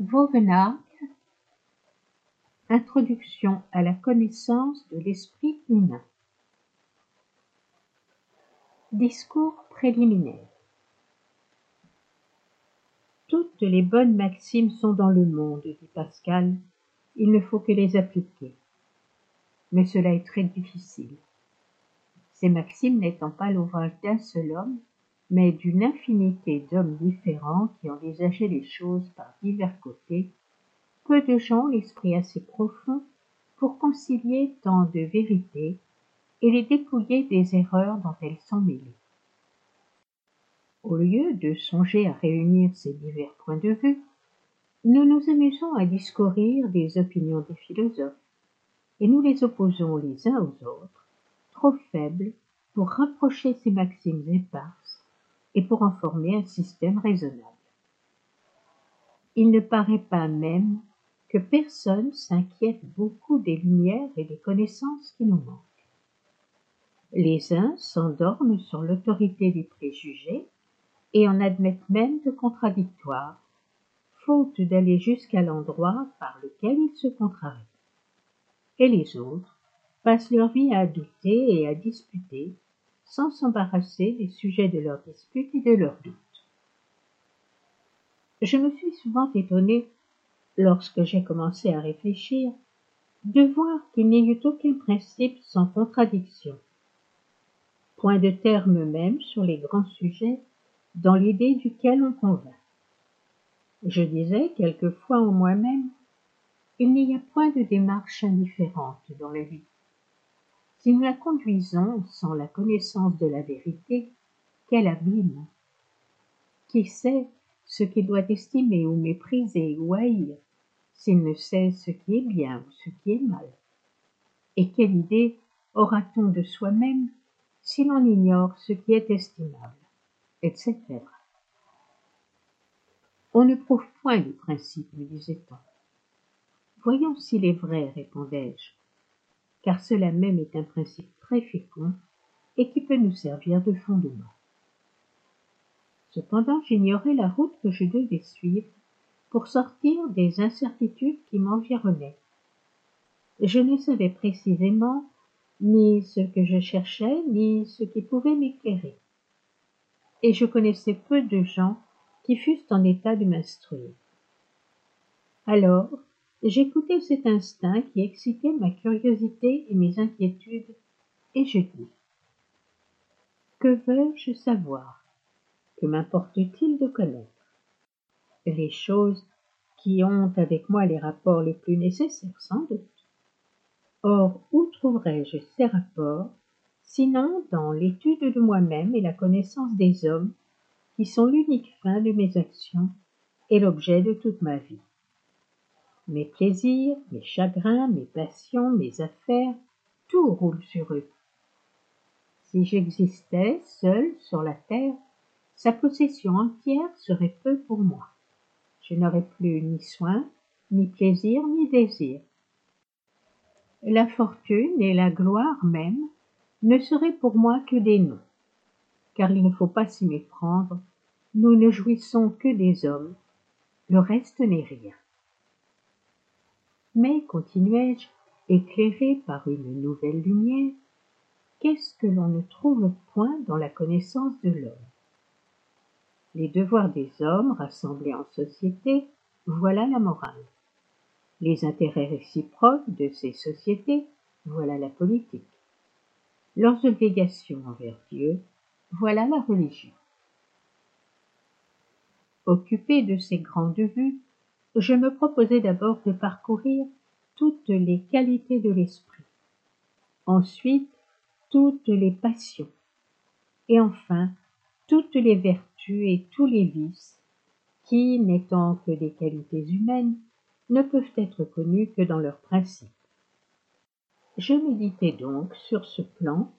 Vauvenargues Introduction à la connaissance de l'esprit humain Discours préliminaire Toutes les bonnes maximes sont dans le monde, dit Pascal, il ne faut que les appliquer. Mais cela est très difficile. Ces maximes n'étant pas l'ouvrage d'un seul homme, mais d'une infinité d'hommes différents qui envisageaient les choses par divers côtés, peu de gens l'esprit assez profond pour concilier tant de vérités et les dépouiller des erreurs dont elles sont mêlées. Au lieu de songer à réunir ces divers points de vue, nous nous amusons à discourir des opinions des philosophes, et nous les opposons les uns aux autres, trop faibles pour rapprocher ces maximes éparses et pour en former un système raisonnable. Il ne paraît pas même que personne s'inquiète beaucoup des lumières et des connaissances qui nous manquent. Les uns s'endorment sur l'autorité des préjugés et en admettent même de contradictoires, faute d'aller jusqu'à l'endroit par lequel ils se contrarient. Et les autres passent leur vie à douter et à disputer sans s'embarrasser des sujets de leurs disputes et de leurs doutes. Je me suis souvent étonnée, lorsque j'ai commencé à réfléchir, de voir qu'il n'y eut aucun principe sans contradiction. Point de terme même sur les grands sujets dans l'idée duquel on convainc. Je disais quelquefois en moi-même, il n'y a point de démarche indifférente dans la vie. Si nous la conduisons sans la connaissance de la vérité, quel abîme Qui sait ce qu'il doit estimer ou mépriser ou haïr s'il ne sait ce qui est bien ou ce qui est mal? Et quelle idée aura-t-on de soi-même si l'on ignore ce qui est estimable, etc. On ne prouve point les principes, me disait-on. Voyons s'il est vrai, répondais-je car cela même est un principe très fécond et qui peut nous servir de fondement. Cependant, j'ignorais la route que je devais suivre pour sortir des incertitudes qui m'environnaient. Je ne savais précisément ni ce que je cherchais, ni ce qui pouvait m'éclairer. Et je connaissais peu de gens qui fussent en état de m'instruire. Alors, J'écoutais cet instinct qui excitait ma curiosité et mes inquiétudes, et je dis Que veux-je savoir? Que m'importe-t-il de connaître? Les choses qui ont avec moi les rapports les plus nécessaires, sans doute. Or, où trouverais-je ces rapports, sinon dans l'étude de moi-même et la connaissance des hommes, qui sont l'unique fin de mes actions et l'objet de toute ma vie? Mes plaisirs, mes chagrins, mes passions, mes affaires, tout roule sur eux. Si j'existais seul sur la terre, sa possession entière serait peu pour moi. Je n'aurais plus ni soin, ni plaisir, ni désir. La fortune et la gloire même ne seraient pour moi que des noms, car il ne faut pas s'y méprendre, nous ne jouissons que des hommes, le reste n'est rien. Mais, continuai-je, éclairé par une nouvelle lumière, qu'est-ce que l'on ne trouve point dans la connaissance de l'homme? Les devoirs des hommes rassemblés en société, voilà la morale. Les intérêts réciproques de ces sociétés, voilà la politique. Leurs obligations envers Dieu, voilà la religion. Occupé de ces grandes vues, je me proposais d'abord de parcourir toutes les qualités de l'esprit, ensuite toutes les passions, et enfin toutes les vertus et tous les vices, qui, n'étant que des qualités humaines, ne peuvent être connus que dans leurs principes. Je méditais donc sur ce plan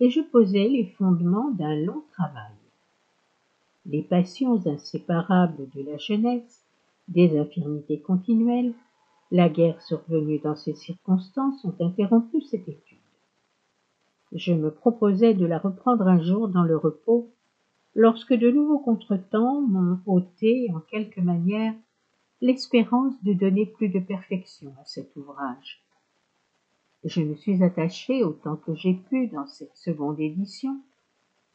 et je posais les fondements d'un long travail. Les passions inséparables de la jeunesse des infirmités continuelles, la guerre survenue dans ces circonstances ont interrompu cette étude. Je me proposais de la reprendre un jour dans le repos, lorsque de nouveaux contretemps m'ont ôté en quelque manière l'espérance de donner plus de perfection à cet ouvrage. Je me suis attaché autant que j'ai pu dans cette seconde édition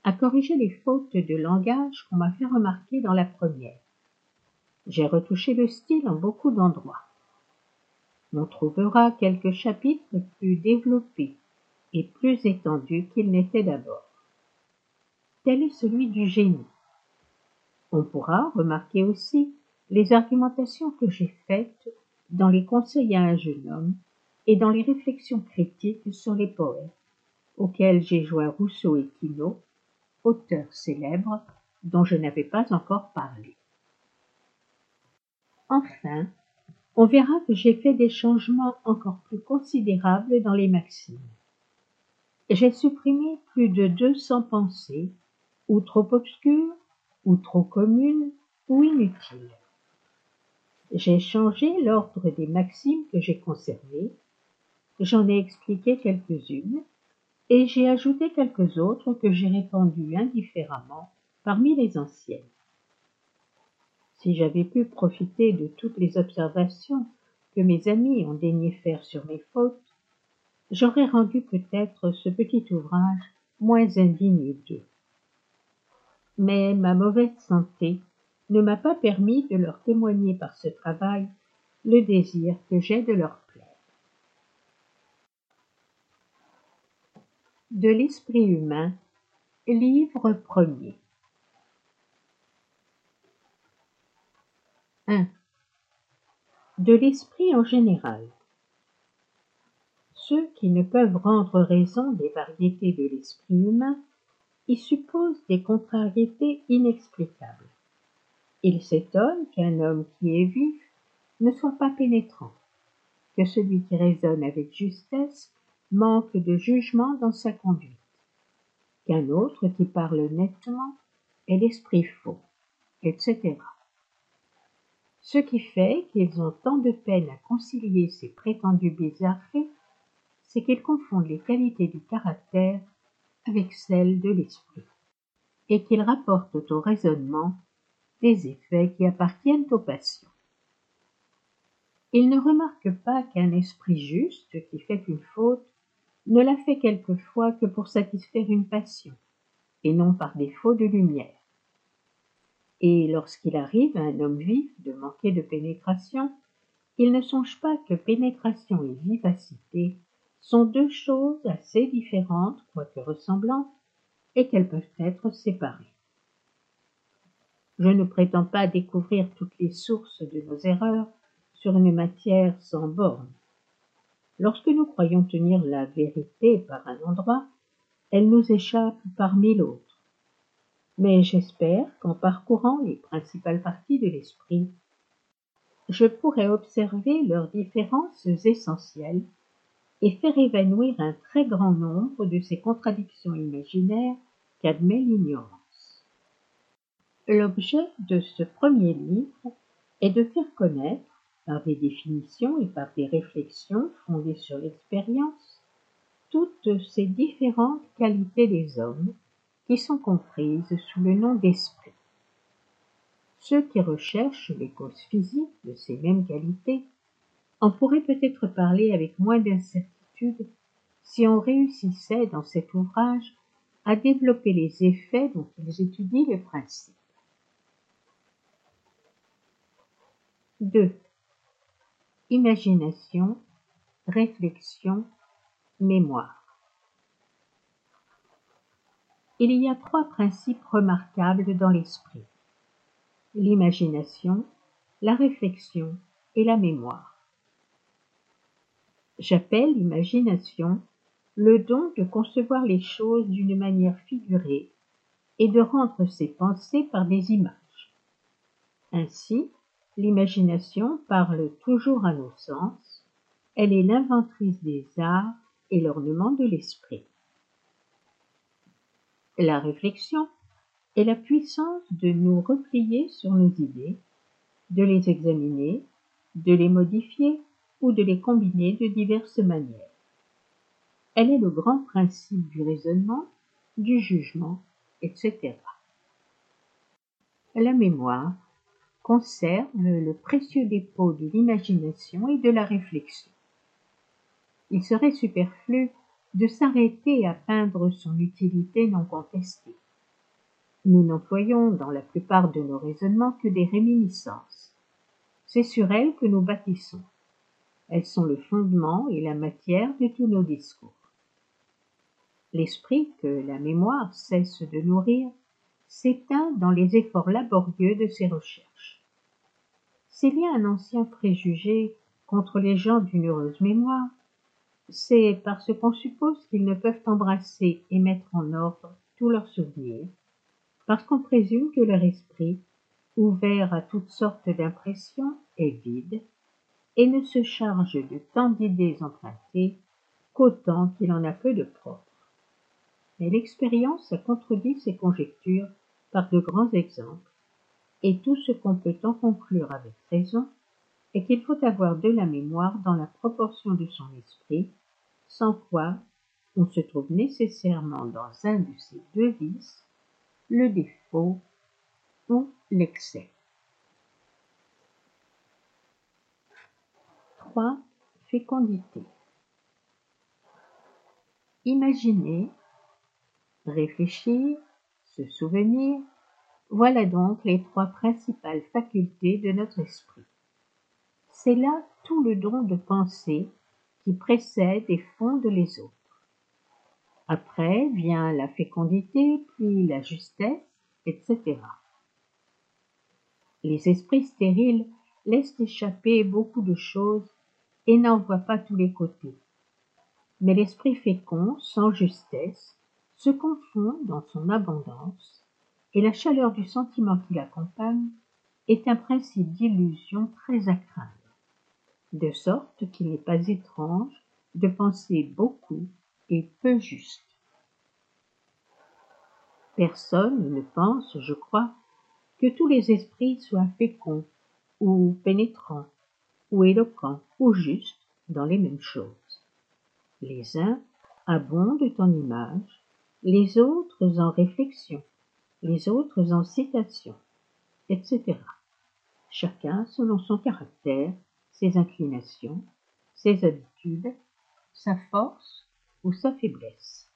à corriger les fautes de langage qu'on m'a fait remarquer dans la première. J'ai retouché le style en beaucoup d'endroits. On trouvera quelques chapitres plus développés et plus étendus qu'ils n'étaient d'abord. Tel est celui du génie. On pourra remarquer aussi les argumentations que j'ai faites dans les conseils à un jeune homme et dans les réflexions critiques sur les poètes, auxquels j'ai joint Rousseau et Quinault, auteurs célèbres dont je n'avais pas encore parlé. Enfin, on verra que j'ai fait des changements encore plus considérables dans les maximes. J'ai supprimé plus de deux cents pensées, ou trop obscures, ou trop communes, ou inutiles. J'ai changé l'ordre des maximes que j'ai conservées, j'en ai expliqué quelques-unes, et j'ai ajouté quelques autres que j'ai répandues indifféremment parmi les anciennes. Si j'avais pu profiter de toutes les observations que mes amis ont daigné faire sur mes fautes, j'aurais rendu peut-être ce petit ouvrage moins indigne d'eux. Mais ma mauvaise santé ne m'a pas permis de leur témoigner par ce travail le désir que j'ai de leur plaire. De l'esprit humain, livre premier. 1. De l'esprit en général. Ceux qui ne peuvent rendre raison des variétés de l'esprit humain y supposent des contrariétés inexplicables. Ils s'étonnent qu'un homme qui est vif ne soit pas pénétrant, que celui qui raisonne avec justesse manque de jugement dans sa conduite, qu'un autre qui parle nettement ait l'esprit faux, etc. Ce qui fait qu'ils ont tant de peine à concilier ces prétendues bizarreries, c'est qu'ils confondent les qualités du caractère avec celles de l'esprit, et qu'ils rapportent au raisonnement des effets qui appartiennent aux passions. Ils ne remarquent pas qu'un esprit juste qui fait une faute ne la fait quelquefois que pour satisfaire une passion, et non par défaut de lumière et lorsqu'il arrive à un homme vif de manquer de pénétration, il ne songe pas que pénétration et vivacité sont deux choses assez différentes, quoique ressemblantes, et qu'elles peuvent être séparées. Je ne prétends pas découvrir toutes les sources de nos erreurs sur une matière sans borne. Lorsque nous croyons tenir la vérité par un endroit, elle nous échappe par mille autres mais j'espère qu'en parcourant les principales parties de l'esprit, je pourrai observer leurs différences essentielles et faire évanouir un très grand nombre de ces contradictions imaginaires qu'admet l'ignorance. L'objet de ce premier livre est de faire connaître, par des définitions et par des réflexions fondées sur l'expérience, toutes ces différentes qualités des hommes qui sont comprises sous le nom d'esprit. Ceux qui recherchent les causes physiques de ces mêmes qualités en pourraient peut-être parler avec moins d'incertitude si on réussissait dans cet ouvrage à développer les effets dont ils étudient les principes. 2. Imagination, réflexion, mémoire. Il y a trois principes remarquables dans l'esprit l'imagination, la réflexion et la mémoire. J'appelle l'imagination le don de concevoir les choses d'une manière figurée et de rendre ses pensées par des images. Ainsi, l'imagination parle toujours à nos sens, elle est l'inventrice des arts et l'ornement de l'esprit. La réflexion est la puissance de nous replier sur nos idées, de les examiner, de les modifier ou de les combiner de diverses manières. Elle est le grand principe du raisonnement, du jugement, etc. La mémoire conserve le précieux dépôt de l'imagination et de la réflexion. Il serait superflu de s'arrêter à peindre son utilité non contestée. Nous n'employons dans la plupart de nos raisonnements que des réminiscences. C'est sur elles que nous bâtissons. Elles sont le fondement et la matière de tous nos discours. L'esprit que la mémoire cesse de nourrir s'éteint dans les efforts laborieux de ses recherches. S'il y un ancien préjugé contre les gens d'une heureuse mémoire, c'est parce qu'on suppose qu'ils ne peuvent embrasser et mettre en ordre tous leurs souvenirs, parce qu'on présume que leur esprit, ouvert à toutes sortes d'impressions, est vide et ne se charge de tant d'idées empruntées qu'autant qu'il en a peu de propres. Mais l'expérience a contredit ces conjectures par de grands exemples, et tout ce qu'on peut en conclure avec raison est qu'il faut avoir de la mémoire dans la proportion de son esprit, sans quoi on se trouve nécessairement dans un de ces deux vices, le défaut ou l'excès. 3. Fécondité. Imaginer, réfléchir, se souvenir, voilà donc les trois principales facultés de notre esprit. C'est là tout le don de pensée qui précède et fonde les autres. Après vient la fécondité, puis la justesse, etc. Les esprits stériles laissent échapper beaucoup de choses et n'en voient pas tous les côtés. Mais l'esprit fécond, sans justesse, se confond dans son abondance, et la chaleur du sentiment qui l'accompagne est un principe d'illusion très à craindre, de sorte qu'il n'est pas étrange de penser beaucoup et peu juste. Personne ne pense, je crois, que tous les esprits soient féconds, ou pénétrants, ou éloquents, ou justes dans les mêmes choses. Les uns abondent en images, les autres en réflexion, les autres en citation, etc. Chacun selon son caractère, ses inclinations, ses habitudes, sa force ou sa faiblesse.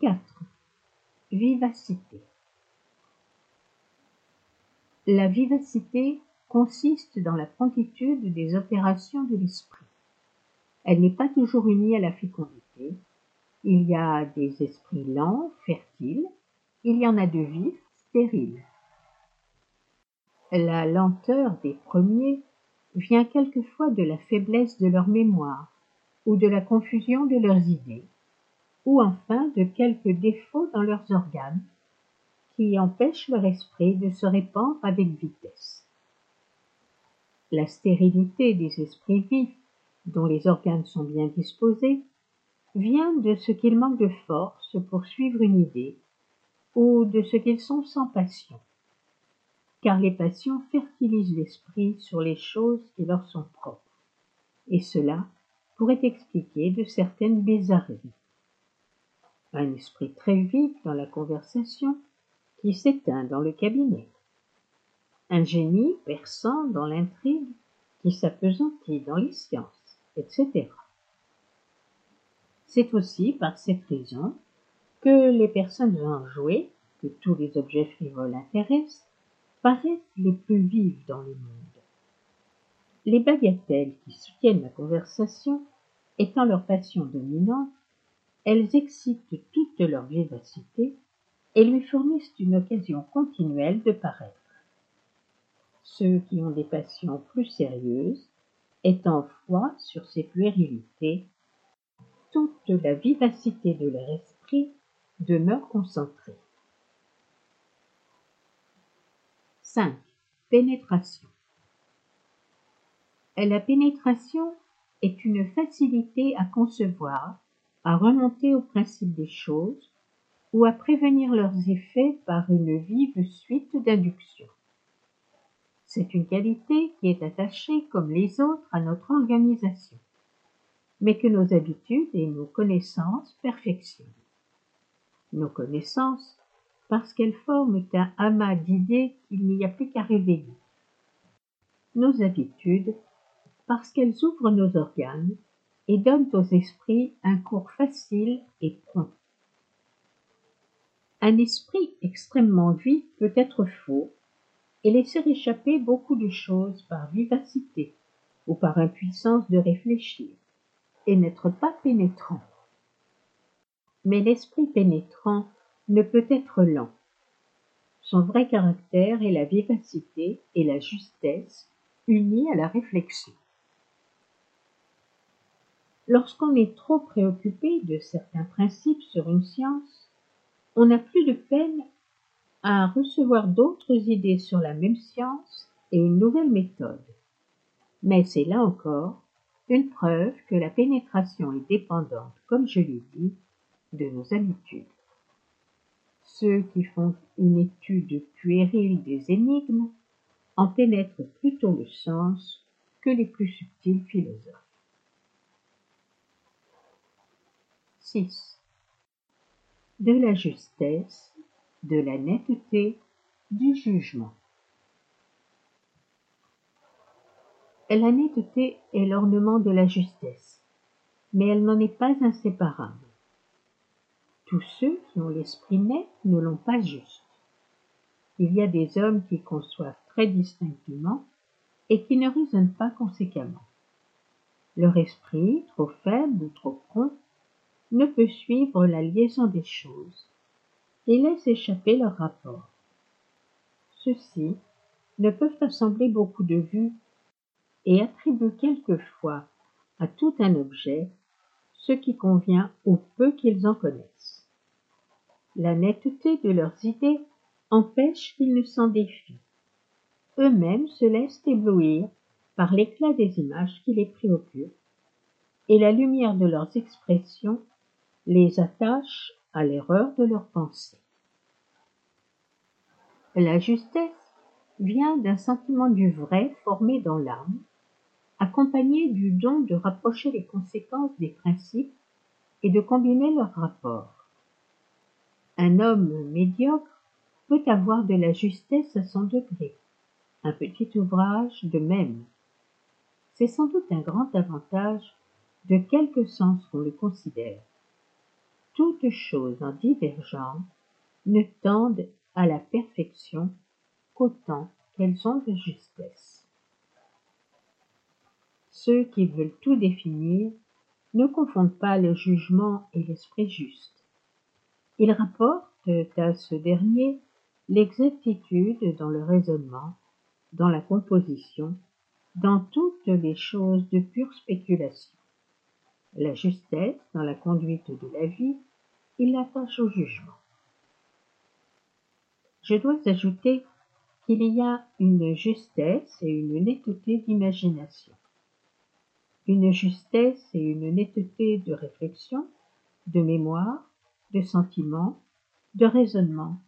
4. Vivacité. La vivacité consiste dans la promptitude des opérations de l'esprit. Elle n'est pas toujours unie à la fécondité. Il y a des esprits lents, fertiles, il y en a de vifs, stériles. La lenteur des premiers vient quelquefois de la faiblesse de leur mémoire ou de la confusion de leurs idées, ou enfin de quelques défauts dans leurs organes qui empêchent leur esprit de se répandre avec vitesse. La stérilité des esprits vifs dont les organes sont bien disposés, vient de ce qu'ils manquent de force pour suivre une idée, ou de ce qu'ils sont sans passion. Car les passions fertilisent l'esprit sur les choses qui leur sont propres, et cela pourrait expliquer de certaines bizarreries. Un esprit très vif dans la conversation qui s'éteint dans le cabinet. Un génie perçant dans l'intrigue qui s'apesantit dans les sciences etc. C'est aussi par cette raison que les personnes enjouées, que tous les objets frivoles intéressent, paraissent les plus vives dans le monde. Les bagatelles qui soutiennent la conversation, étant leur passion dominante, elles excitent toute leur vivacité et lui fournissent une occasion continuelle de paraître. Ceux qui ont des passions plus sérieuses étant froid sur ces puérilités, toute la vivacité de leur esprit demeure concentrée. 5. Pénétration. La pénétration est une facilité à concevoir, à remonter au principe des choses ou à prévenir leurs effets par une vive suite d'inductions. C'est une qualité qui est attachée comme les autres à notre organisation, mais que nos habitudes et nos connaissances perfectionnent. Nos connaissances parce qu'elles forment un amas d'idées qu'il n'y a plus qu'à réveiller. Nos habitudes, parce qu'elles ouvrent nos organes et donnent aux esprits un cours facile et prompt. Un esprit extrêmement vif peut être faux et laisser échapper beaucoup de choses par vivacité ou par impuissance de réfléchir et n'être pas pénétrant. Mais l'esprit pénétrant ne peut être lent. Son vrai caractère est la vivacité et la justesse unies à la réflexion. Lorsqu'on est trop préoccupé de certains principes sur une science, on n'a plus de peine à recevoir d'autres idées sur la même science et une nouvelle méthode. Mais c'est là encore une preuve que la pénétration est dépendante, comme je l'ai dit, de nos habitudes. Ceux qui font une étude puérile des énigmes en pénètrent plutôt le sens que les plus subtils philosophes. 6. De la justesse, de la netteté, du jugement. La netteté est l'ornement de la justesse, mais elle n'en est pas inséparable. Tous ceux qui ont l'esprit net ne l'ont pas juste. Il y a des hommes qui conçoivent très distinctement et qui ne raisonnent pas conséquemment. Leur esprit, trop faible ou trop prompt, ne peut suivre la liaison des choses et laisse échapper leur rapport. Ceux-ci ne peuvent assembler beaucoup de vues et attribuent quelquefois à tout un objet ce qui convient au peu qu'ils en connaissent. La netteté de leurs idées empêche qu'ils ne s'en défient. Eux-mêmes se laissent éblouir par l'éclat des images qui les préoccupent, et la lumière de leurs expressions les attache à l'erreur de leurs pensées. La justesse vient d'un sentiment du vrai formé dans l'âme, accompagné du don de rapprocher les conséquences des principes et de combiner leurs rapports. Un homme médiocre peut avoir de la justesse à son degré, un petit ouvrage de même. C'est sans doute un grand avantage de quelque sens qu'on le considère toutes choses en divergence ne tendent à la perfection qu'autant qu'elles ont de justesse. Ceux qui veulent tout définir ne confondent pas le jugement et l'esprit juste. Ils rapportent à ce dernier l'exactitude dans le raisonnement, dans la composition, dans toutes les choses de pure spéculation, la justesse dans la conduite de la vie il l'attache au jugement. Je dois ajouter qu'il y a une justesse et une netteté d'imagination, une justesse et une netteté de réflexion, de mémoire, de sentiment, de raisonnement,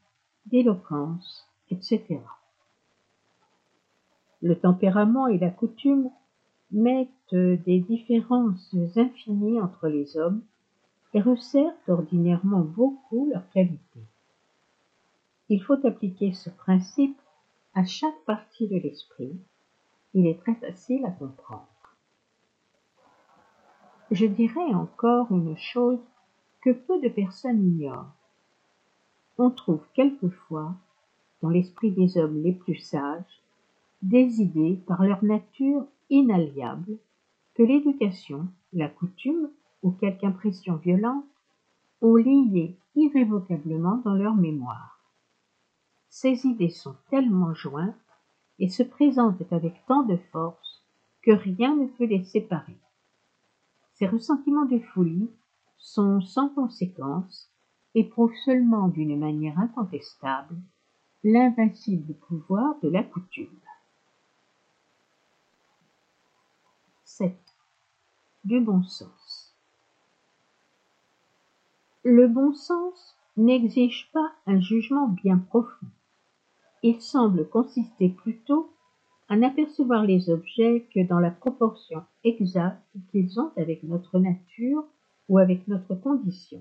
d'éloquence, etc. Le tempérament et la coutume mettent des différences infinies entre les hommes et resserrent ordinairement beaucoup leurs qualités. Il faut appliquer ce principe à chaque partie de l'esprit. Il est très facile à comprendre. Je dirais encore une chose que peu de personnes ignorent. On trouve quelquefois, dans l'esprit des hommes les plus sages, des idées par leur nature inalliables que l'éducation, la coutume ou quelque impression violente ont lié irrévocablement dans leur mémoire. Ces idées sont tellement jointes et se présentent avec tant de force que rien ne peut les séparer. Ces ressentiments de folie sont sans conséquence et prouvent seulement d'une manière incontestable l'invincible pouvoir de la coutume. 7. Du bon sens. Le bon sens n'exige pas un jugement bien profond. Il semble consister plutôt à n'apercevoir les objets que dans la proportion exacte qu'ils ont avec notre nature ou avec notre condition.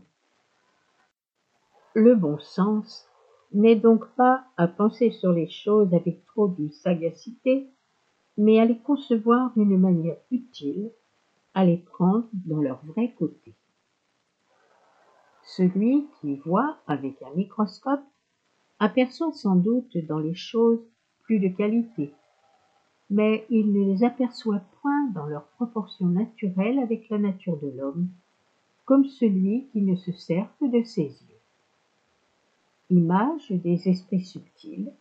Le bon sens n'est donc pas à penser sur les choses avec trop de sagacité, mais à les concevoir d'une manière utile, à les prendre dans leur vrai côté. Celui qui voit avec un microscope aperçoit sans doute dans les choses plus de qualité, mais il ne les aperçoit point dans leur proportion naturelle avec la nature de l'homme, comme celui qui ne se sert que de ses yeux. Image des esprits subtils,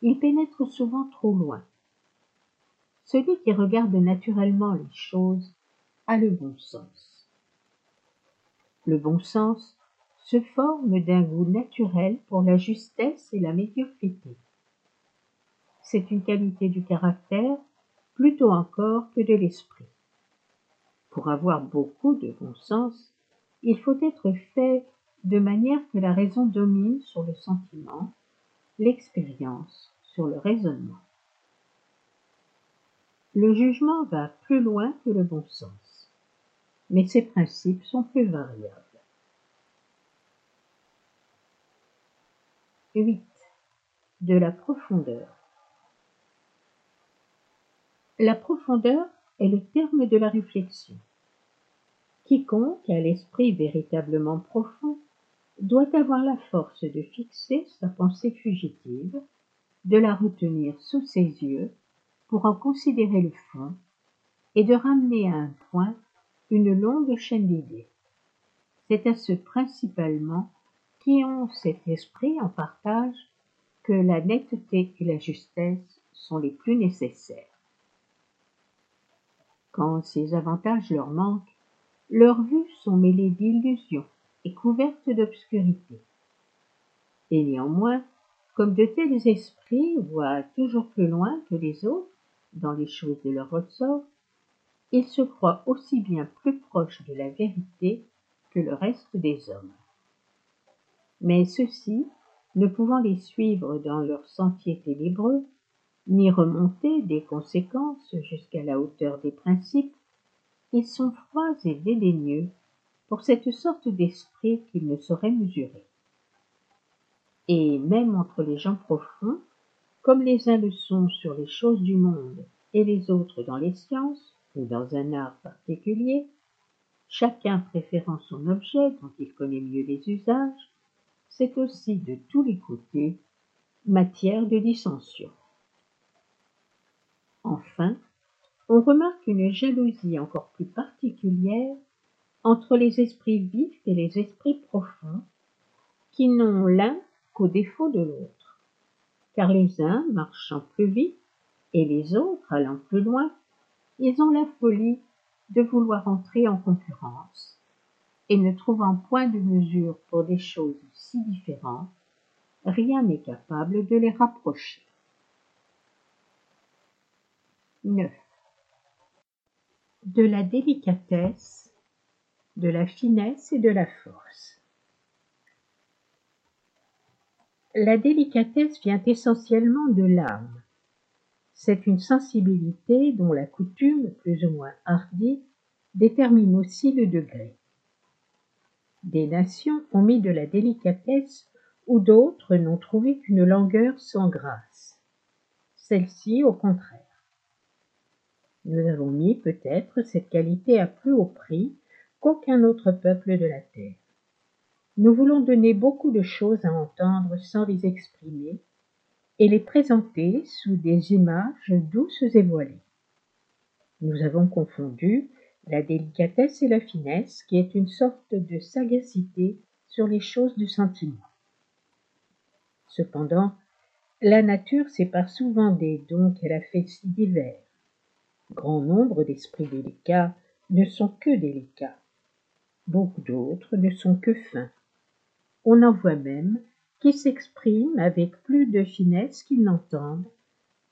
il pénètre souvent trop loin. Celui qui regarde naturellement les choses a le bon sens. Le bon sens se forme d'un goût naturel pour la justesse et la médiocrité. C'est une qualité du caractère plutôt encore que de l'esprit. Pour avoir beaucoup de bon sens, il faut être fait de manière que la raison domine sur le sentiment, l'expérience sur le raisonnement. Le jugement va plus loin que le bon sens, mais ses principes sont plus variables. 8. De la profondeur. La profondeur est le terme de la réflexion. Quiconque a l'esprit véritablement profond doit avoir la force de fixer sa pensée fugitive, de la retenir sous ses yeux pour en considérer le fond et de ramener à un point une longue chaîne d'idées. C'est à ceux principalement qui ont cet esprit en partage que la netteté et la justesse sont les plus nécessaires. Quand ces avantages leur manquent, leurs vues sont mêlées d'illusions et couvertes d'obscurité. Et néanmoins, comme de tels esprits voient toujours plus loin que les autres dans les choses de leur ressort, ils se croient aussi bien plus proches de la vérité que le reste des hommes mais ceux-ci, ne pouvant les suivre dans leur sentier ténébreux, ni remonter des conséquences jusqu'à la hauteur des principes, ils sont froids et dédaigneux pour cette sorte d'esprit qu'ils ne sauraient mesurer. Et même entre les gens profonds, comme les uns le sont sur les choses du monde et les autres dans les sciences ou dans un art particulier, chacun préférant son objet dont il connaît mieux les usages, c'est aussi de tous les côtés matière de dissension. Enfin, on remarque une jalousie encore plus particulière entre les esprits vifs et les esprits profonds, qui n'ont l'un qu'au défaut de l'autre, car les uns marchant plus vite et les autres allant plus loin, ils ont la folie de vouloir entrer en concurrence et ne trouvant point de mesure pour des choses si différentes, rien n'est capable de les rapprocher. 9. De la délicatesse, de la finesse et de la force. La délicatesse vient essentiellement de l'âme. C'est une sensibilité dont la coutume, plus ou moins hardie, détermine aussi le degré. Des nations ont mis de la délicatesse où d'autres n'ont trouvé qu'une langueur sans grâce. Celle-ci, au contraire. Nous avons mis peut-être cette qualité à plus haut prix qu'aucun autre peuple de la terre. Nous voulons donner beaucoup de choses à entendre sans les exprimer et les présenter sous des images douces et voilées. Nous avons confondu la délicatesse et la finesse, qui est une sorte de sagacité sur les choses du sentiment. Cependant, la nature sépare souvent des dons qu'elle a faits si divers. Grand nombre d'esprits délicats ne sont que délicats. Beaucoup d'autres ne sont que fins. On en voit même qui s'expriment avec plus de finesse qu'ils n'entendent,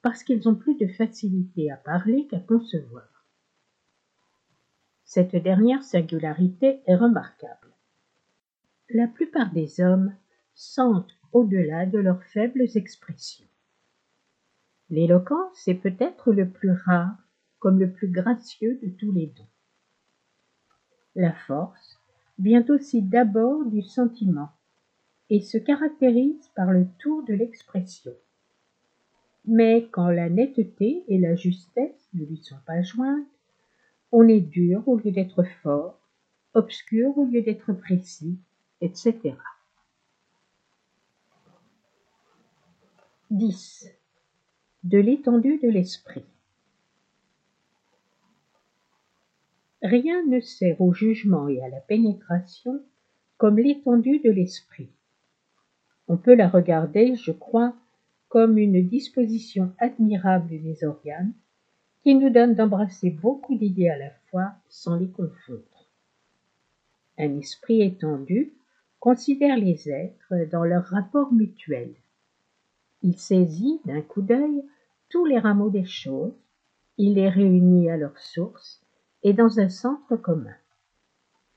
parce qu'ils ont plus de facilité à parler qu'à concevoir. Cette dernière singularité est remarquable. La plupart des hommes sentent au-delà de leurs faibles expressions. L'éloquence est peut-être le plus rare comme le plus gracieux de tous les dons. La force vient aussi d'abord du sentiment, et se caractérise par le tour de l'expression. Mais quand la netteté et la justesse ne lui sont pas jointes, on est dur au lieu d'être fort, obscur au lieu d'être précis, etc. 10. De l'étendue de l'esprit. Rien ne sert au jugement et à la pénétration comme l'étendue de l'esprit. On peut la regarder, je crois, comme une disposition admirable des organes qui nous donne d'embrasser beaucoup d'idées à la fois sans les confondre. Un esprit étendu considère les êtres dans leur rapport mutuel. Il saisit d'un coup d'œil tous les rameaux des choses, il les réunit à leur source et dans un centre commun.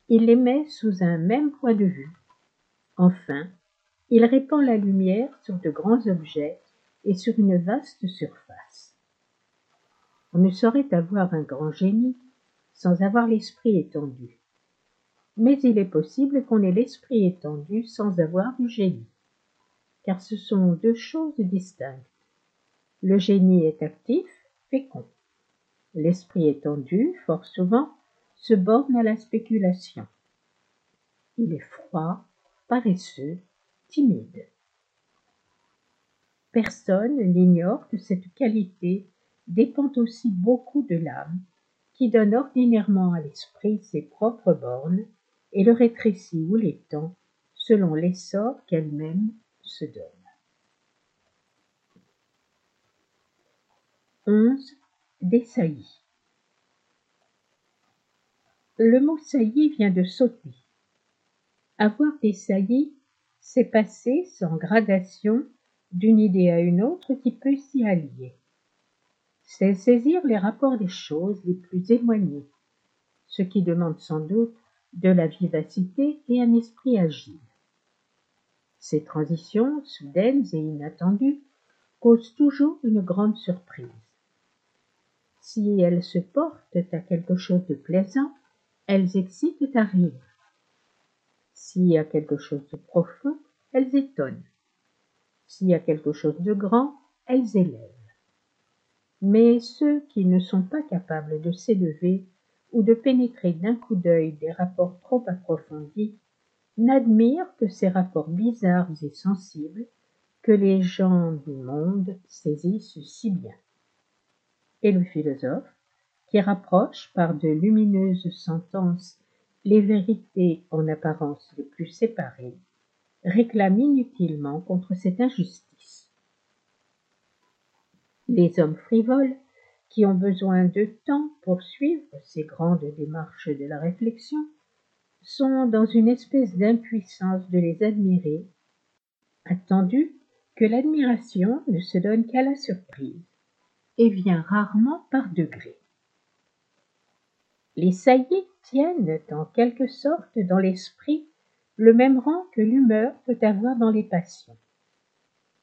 Il les met sous un même point de vue. Enfin, il répand la lumière sur de grands objets et sur une vaste surface. On ne saurait avoir un grand génie sans avoir l'esprit étendu. Mais il est possible qu'on ait l'esprit étendu sans avoir du génie, car ce sont deux choses distinctes. Le génie est actif, fécond. L'esprit étendu, fort souvent, se borne à la spéculation. Il est froid, paresseux, timide. Personne n'ignore que cette qualité dépend aussi beaucoup de l'âme, qui donne ordinairement à l'esprit ses propres bornes et le rétrécit ou l'étend selon l'essor qu'elle-même se donne. 11. Des saillies. Le mot saillie vient de sauter. Avoir des saillies, c'est passer sans gradation d'une idée à une autre qui peut s'y allier. C'est saisir les rapports des choses les plus éloignés, ce qui demande sans doute de la vivacité et un esprit agile. Ces transitions, soudaines et inattendues, causent toujours une grande surprise. Si elles se portent à quelque chose de plaisant, elles excitent à rire. S'il y a quelque chose de profond, elles étonnent. S'il y a quelque chose de grand, elles élèvent. Mais ceux qui ne sont pas capables de s'élever ou de pénétrer d'un coup d'œil des rapports trop approfondis n'admirent que ces rapports bizarres et sensibles que les gens du monde saisissent si bien. Et le philosophe, qui rapproche par de lumineuses sentences les vérités en apparence les plus séparées, réclame inutilement contre cette injustice. Les hommes frivoles, qui ont besoin de temps pour suivre ces grandes démarches de la réflexion, sont dans une espèce d'impuissance de les admirer, attendu que l'admiration ne se donne qu'à la surprise et vient rarement par degrés. Les saillies tiennent en quelque sorte dans l'esprit le même rang que l'humeur peut avoir dans les passions.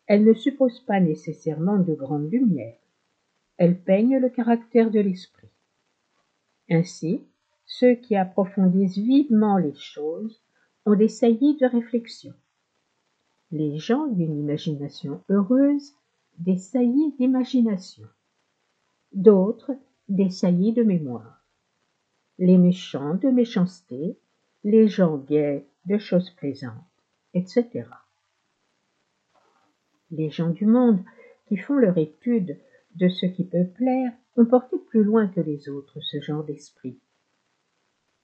Elles ne supposent pas nécessairement de grande lumière. Elles peignent le caractère de l'esprit. Ainsi, ceux qui approfondissent vivement les choses ont des saillies de réflexion. Les gens d'une imagination heureuse, des saillies d'imagination. D'autres, des saillies de mémoire. Les méchants de méchanceté, les gens gais de choses plaisantes, etc. Les gens du monde qui font leur étude de ce qui peut plaire ont porté plus loin que les autres ce genre d'esprit.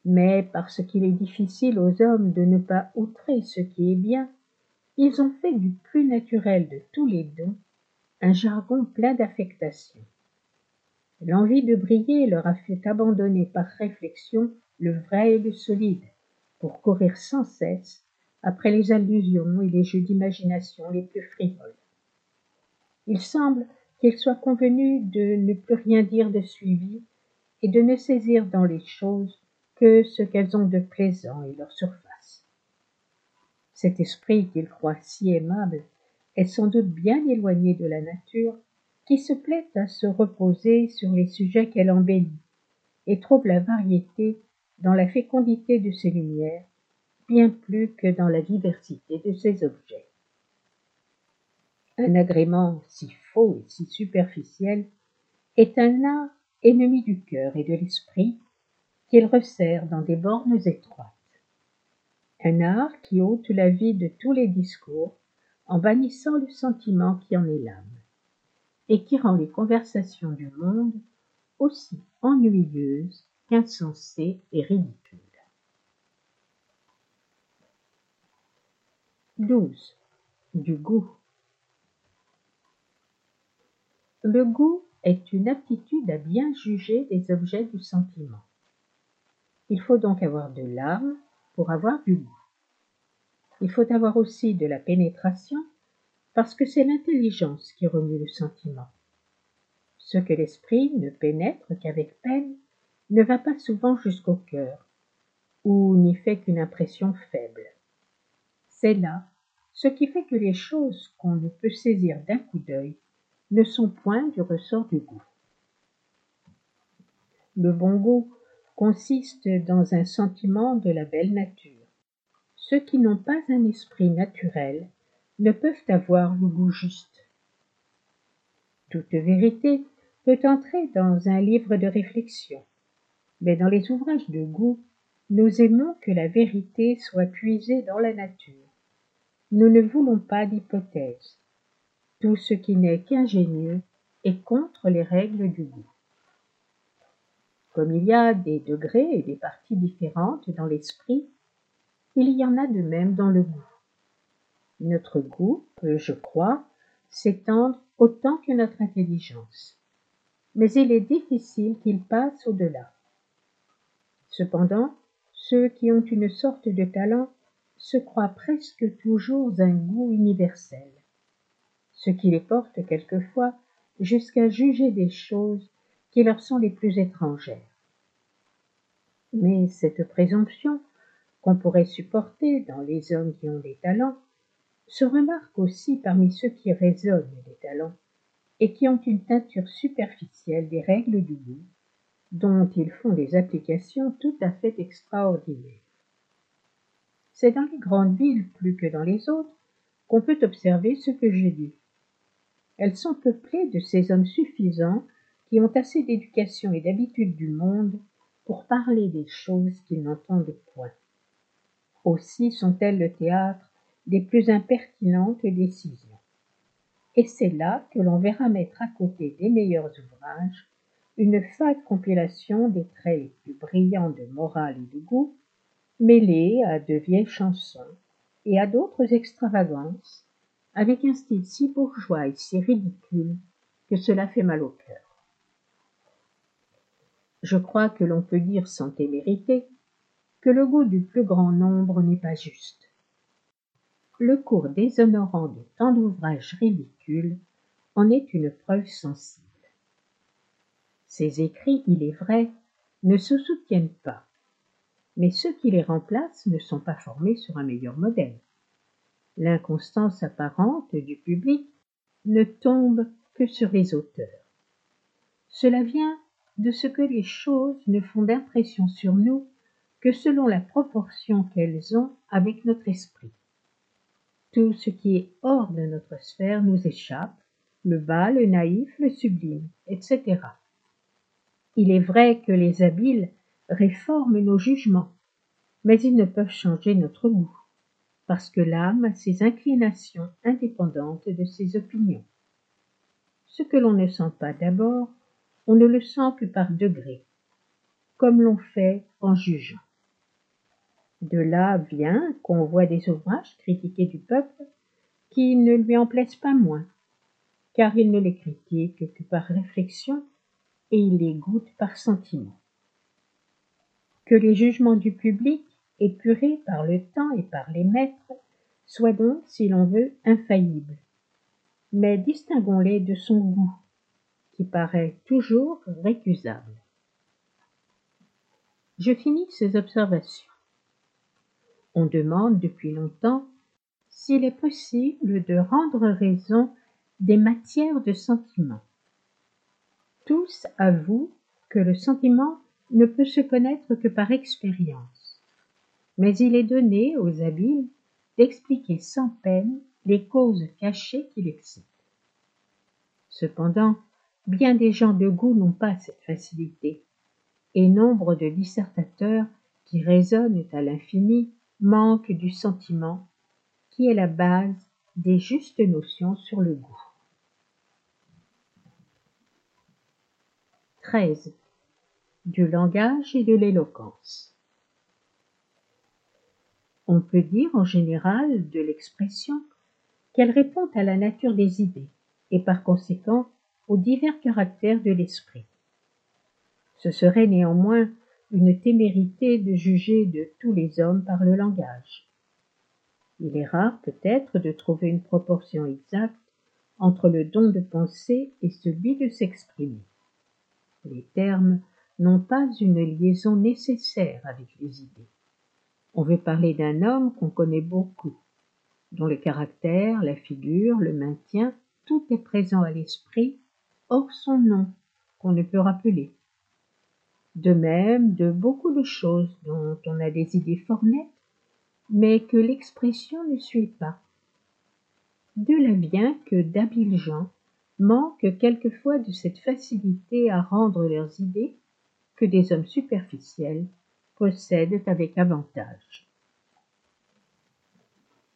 Mais parce qu'il est difficile aux hommes de ne pas outrer ce qui est bien, ils ont fait du plus naturel de tous les dons un jargon plein d'affectation. L'envie de briller leur a fait abandonner par réflexion le vrai et le solide, pour courir sans cesse après les allusions et les jeux d'imagination les plus frivoles. Il semble qu'il soit convenu de ne plus rien dire de suivi et de ne saisir dans les choses que ce qu'elles ont de plaisant et leur surface. Cet esprit qu'ils croient si aimable est sans doute bien éloigné de la nature qui se plaît à se reposer sur les sujets qu'elle embellit et trouve la variété dans la fécondité de ses lumières bien plus que dans la diversité de ses objets. Un agrément si faux et si superficiel est un art ennemi du cœur et de l'esprit qu'il resserre dans des bornes étroites. Un art qui ôte la vie de tous les discours en bannissant le sentiment qui en est l'âme, et qui rend les conversations du monde aussi ennuyeuses qu'insensées et ridicules. 12. Du goût. Le goût est une aptitude à bien juger des objets du sentiment. Il faut donc avoir de l'âme pour avoir du goût. Il faut avoir aussi de la pénétration parce que c'est l'intelligence qui remue le sentiment. Ce que l'esprit ne pénètre qu'avec peine ne va pas souvent jusqu'au cœur, ou n'y fait qu'une impression faible. C'est là ce qui fait que les choses qu'on ne peut saisir d'un coup d'œil ne sont point du ressort du goût. Le bon goût consiste dans un sentiment de la belle nature. Ceux qui n'ont pas un esprit naturel ne peuvent avoir le goût juste. Toute vérité peut entrer dans un livre de réflexion, mais dans les ouvrages de goût, nous aimons que la vérité soit puisée dans la nature. Nous ne voulons pas d'hypothèse. Tout ce qui n'est qu'ingénieux est contre les règles du goût. Comme il y a des degrés et des parties différentes dans l'esprit, il y en a de même dans le goût. Notre goût peut, je crois, s'étendre autant que notre intelligence, mais il est difficile qu'il passe au-delà. Cependant, ceux qui ont une sorte de talent se croient presque toujours un goût universel ce qui les porte quelquefois jusqu'à juger des choses qui leur sont les plus étrangères. Mais cette présomption, qu'on pourrait supporter dans les hommes qui ont des talents, se remarque aussi parmi ceux qui raisonnent des talents et qui ont une teinture superficielle des règles du goût, dont ils font des applications tout à fait extraordinaires. C'est dans les grandes villes plus que dans les autres qu'on peut observer ce que j'ai dit, elles sont peuplées de ces hommes suffisants qui ont assez d'éducation et d'habitude du monde pour parler des choses qu'ils n'entendent point. Aussi sont-elles le théâtre des plus impertinentes décisions. Et c'est là que l'on verra mettre à côté des meilleurs ouvrages une fade compilation des traits les plus brillants de morale et de goût, mêlés à de vieilles chansons et à d'autres extravagances avec un style si bourgeois et si ridicule que cela fait mal au cœur. Je crois que l'on peut dire sans témérité que le goût du plus grand nombre n'est pas juste. Le cours déshonorant de tant d'ouvrages ridicules en est une preuve sensible. Ces écrits, il est vrai, ne se soutiennent pas, mais ceux qui les remplacent ne sont pas formés sur un meilleur modèle l'inconstance apparente du public ne tombe que sur les auteurs. Cela vient de ce que les choses ne font d'impression sur nous que selon la proportion qu'elles ont avec notre esprit. Tout ce qui est hors de notre sphère nous échappe, le bas, le naïf, le sublime, etc. Il est vrai que les habiles réforment nos jugements, mais ils ne peuvent changer notre goût parce que l'âme a ses inclinations indépendantes de ses opinions. Ce que l'on ne sent pas d'abord, on ne le sent que par degrés, comme l'on fait en jugeant. De là vient qu'on voit des ouvrages critiqués du peuple qui ne lui en plaisent pas moins, car il ne les critique que par réflexion et il les goûte par sentiment. Que les jugements du public épuré par le temps et par les maîtres, soit donc, si l'on veut, infaillible. Mais distinguons-les de son goût, qui paraît toujours récusable. Je finis ces observations. On demande depuis longtemps s'il est possible de rendre raison des matières de sentiment. Tous avouent que le sentiment ne peut se connaître que par expérience mais il est donné aux habiles d'expliquer sans peine les causes cachées qui l'excitent. Cependant, bien des gens de goût n'ont pas cette facilité, et nombre de dissertateurs qui raisonnent à l'infini manquent du sentiment qui est la base des justes notions sur le goût. 13. Du langage et de l'éloquence. On peut dire en général de l'expression qu'elle répond à la nature des idées et par conséquent aux divers caractères de l'esprit. Ce serait néanmoins une témérité de juger de tous les hommes par le langage. Il est rare peut-être de trouver une proportion exacte entre le don de penser et celui de s'exprimer. Les termes n'ont pas une liaison nécessaire avec les idées. On veut parler d'un homme qu'on connaît beaucoup, dont le caractère, la figure, le maintien, tout est présent à l'esprit, hors son nom, qu'on ne peut rappeler. De même de beaucoup de choses dont on a des idées fort nettes, mais que l'expression ne suit pas. De là vient que d'habiles gens manquent quelquefois de cette facilité à rendre leurs idées que des hommes superficiels possèdent avec avantage.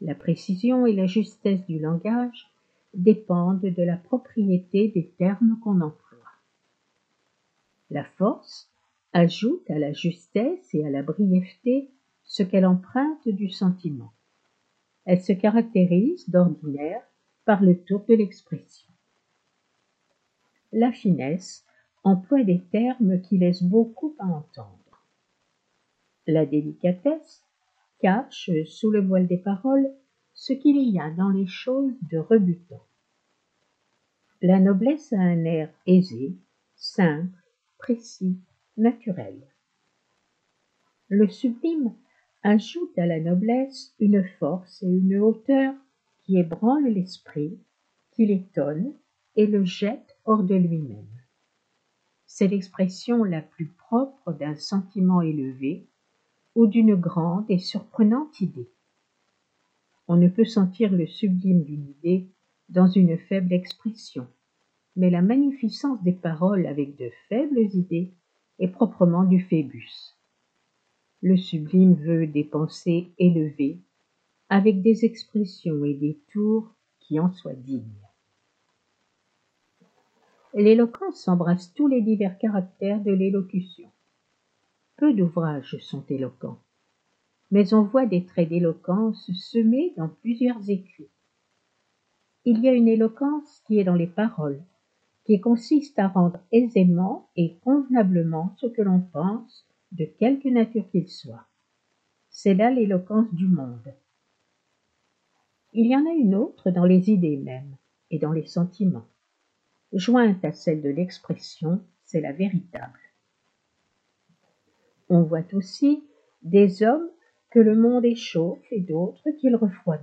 La précision et la justesse du langage dépendent de la propriété des termes qu'on emploie. La force ajoute à la justesse et à la brièveté ce qu'elle emprunte du sentiment. Elle se caractérise d'ordinaire par le tour de l'expression. La finesse emploie des termes qui laissent beaucoup à entendre. La délicatesse cache sous le voile des paroles ce qu'il y a dans les choses de rebutant. La noblesse a un air aisé, simple, précis, naturel. Le sublime ajoute à la noblesse une force et une hauteur qui ébranlent l'esprit, qui l'étonne et le jette hors de lui-même. C'est l'expression la plus propre d'un sentiment élevé ou d'une grande et surprenante idée. On ne peut sentir le sublime d'une idée dans une faible expression, mais la magnificence des paroles avec de faibles idées est proprement du phébus le sublime veut des pensées élevées, avec des expressions et des tours qui en soient dignes. L'éloquence embrasse tous les divers caractères de l'élocution. Peu d'ouvrages sont éloquents, mais on voit des traits d'éloquence semés dans plusieurs écrits. Il y a une éloquence qui est dans les paroles, qui consiste à rendre aisément et convenablement ce que l'on pense de quelque nature qu'il soit. C'est là l'éloquence du monde. Il y en a une autre dans les idées mêmes et dans les sentiments. Jointe à celle de l'expression, c'est la véritable. On voit aussi des hommes que le monde échauffe et d'autres qu'il refroidit.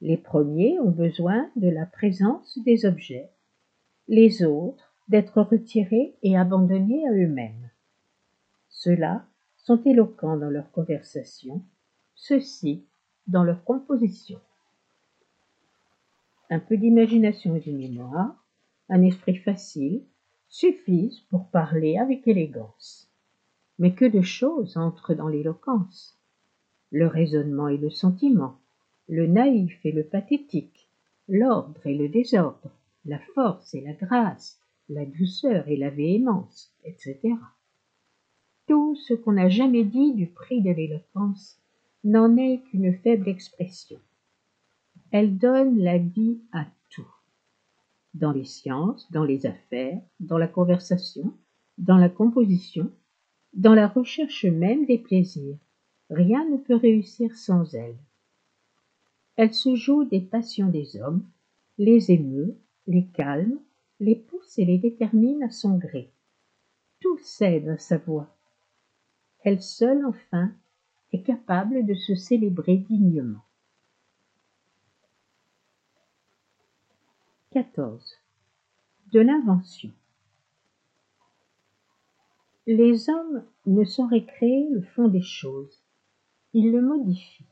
Les premiers ont besoin de la présence des objets, les autres d'être retirés et abandonnés à eux-mêmes. Ceux-là sont éloquents dans leur conversation, ceux-ci dans leur composition. Un peu d'imagination et de mémoire, un esprit facile, suffisent pour parler avec élégance. Mais que de choses entrent dans l'éloquence Le raisonnement et le sentiment, le naïf et le pathétique, l'ordre et le désordre, la force et la grâce, la douceur et la véhémence, etc tout ce qu'on n'a jamais dit du prix de l'éloquence n'en est qu'une faible expression. Elle donne la vie à tout. Dans les sciences, dans les affaires, dans la conversation, dans la composition, dans la recherche même des plaisirs, rien ne peut réussir sans elle. Elle se joue des passions des hommes, les émeut, les calme, les pousse et les détermine à son gré. Tout cède à sa voix elle seule enfin est capable de se célébrer dignement. 14. De l'invention. Les hommes ne sauraient créer le fond des choses, il le modifie.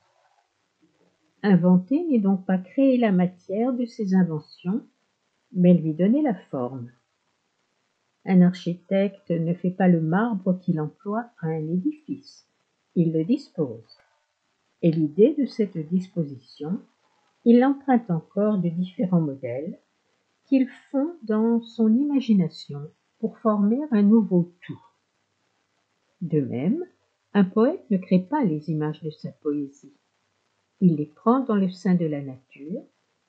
Inventer n'est donc pas créer la matière de ses inventions, mais lui donner la forme. Un architecte ne fait pas le marbre qu'il emploie à un édifice, il le dispose. Et l'idée de cette disposition, il l'emprunte encore de différents modèles qu'il fond dans son imagination pour former un nouveau tout. De même, un poète ne crée pas les images de sa poésie. Il les prend dans le sein de la nature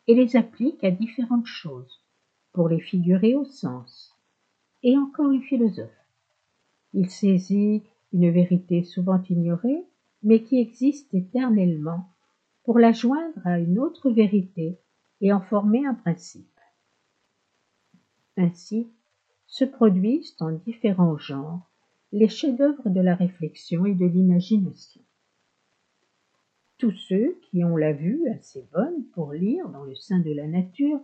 et les applique à différentes choses pour les figurer au sens. Et encore le philosophe. Il saisit une vérité souvent ignorée, mais qui existe éternellement, pour la joindre à une autre vérité et en former un principe. Ainsi se produisent en différents genres les chefs-d'œuvre de la réflexion et de l'imagination. Tous ceux qui ont la vue assez bonne pour lire dans le sein de la nature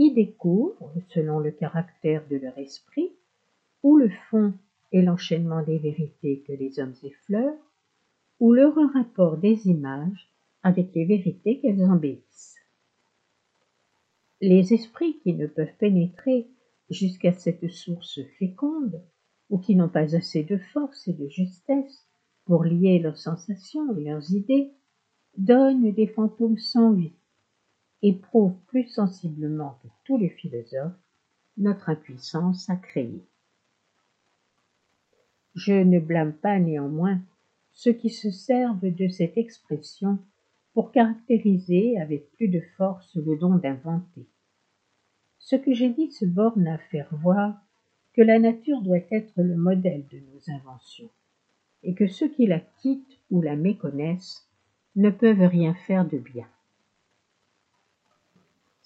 y découvrent, selon le caractère de leur esprit, ou le fond et l'enchaînement des vérités que les hommes effleurent, ou leur rapport des images avec les vérités qu'elles embellissent. Les esprits qui ne peuvent pénétrer jusqu'à cette source féconde, ou qui n'ont pas assez de force et de justesse pour lier leurs sensations et leurs idées, donnent des fantômes sans vie, éprouvent plus sensiblement que tous les philosophes notre impuissance à créer. Je ne blâme pas néanmoins ceux qui se servent de cette expression pour caractériser avec plus de force le don d'inventer. Ce que j'ai dit se borne à faire voir que la nature doit être le modèle de nos inventions, et que ceux qui la quittent ou la méconnaissent ne peuvent rien faire de bien.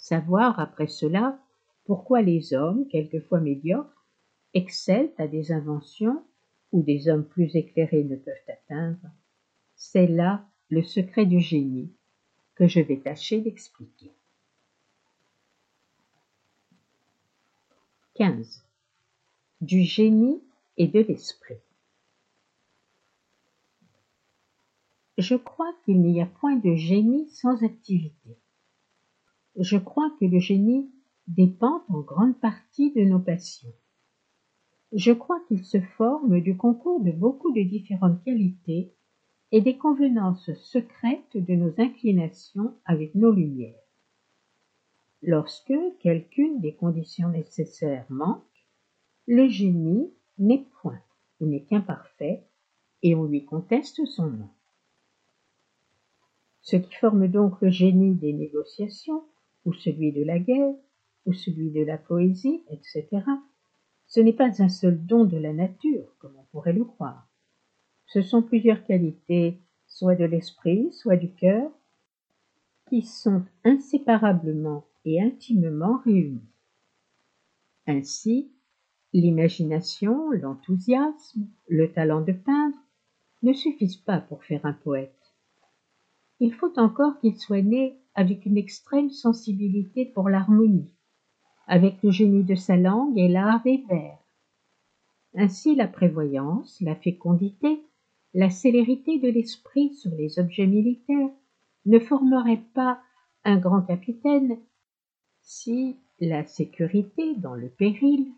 Savoir après cela pourquoi les hommes, quelquefois médiocres, excellent à des inventions où des hommes plus éclairés ne peuvent atteindre, c'est là le secret du génie que je vais tâcher d'expliquer. 15. Du génie et de l'esprit. Je crois qu'il n'y a point de génie sans activité. Je crois que le génie dépend en grande partie de nos passions je crois qu'il se forme du concours de beaucoup de différentes qualités et des convenances secrètes de nos inclinations avec nos lumières. Lorsque quelqu'une des conditions nécessaires manque, le génie n'est point ou n'est qu'imparfait et on lui conteste son nom. Ce qui forme donc le génie des négociations, ou celui de la guerre, ou celui de la poésie, etc., ce n'est pas un seul don de la nature, comme on pourrait le croire. Ce sont plusieurs qualités, soit de l'esprit, soit du cœur, qui sont inséparablement et intimement réunies. Ainsi, l'imagination, l'enthousiasme, le talent de peindre ne suffisent pas pour faire un poète. Il faut encore qu'il soit né avec une extrême sensibilité pour l'harmonie, avec le génie de sa langue et l'art des vers. Ainsi la prévoyance, la fécondité, la célérité de l'esprit sur les objets militaires ne formeraient pas un grand capitaine si la sécurité dans le péril,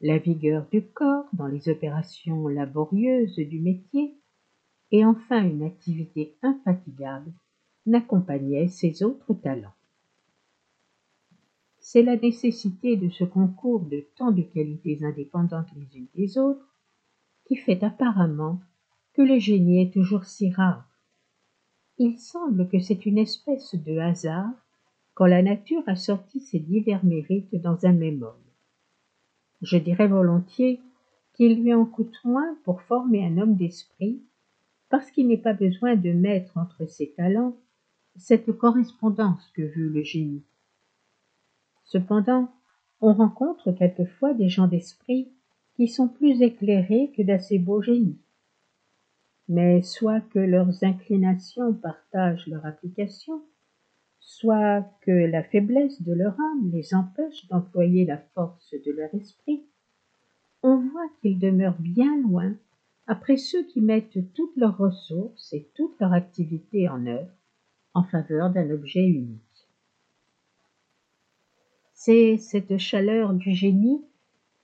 la vigueur du corps dans les opérations laborieuses du métier, et enfin une activité infatigable n'accompagnaient ces autres talents c'est la nécessité de ce concours de tant de qualités indépendantes les unes des autres qui fait apparemment que le génie est toujours si rare. Il semble que c'est une espèce de hasard quand la nature a sorti ces divers mérites dans un même homme. Je dirais volontiers qu'il lui en coûte moins pour former un homme d'esprit, parce qu'il n'est pas besoin de mettre entre ses talents cette correspondance que veut le génie. Cependant, on rencontre quelquefois des gens d'esprit qui sont plus éclairés que d'assez beaux génies. Mais soit que leurs inclinations partagent leur application, soit que la faiblesse de leur âme les empêche d'employer la force de leur esprit, on voit qu'ils demeurent bien loin après ceux qui mettent toutes leurs ressources et toute leur activité en œuvre en faveur d'un objet unique. C'est cette chaleur du génie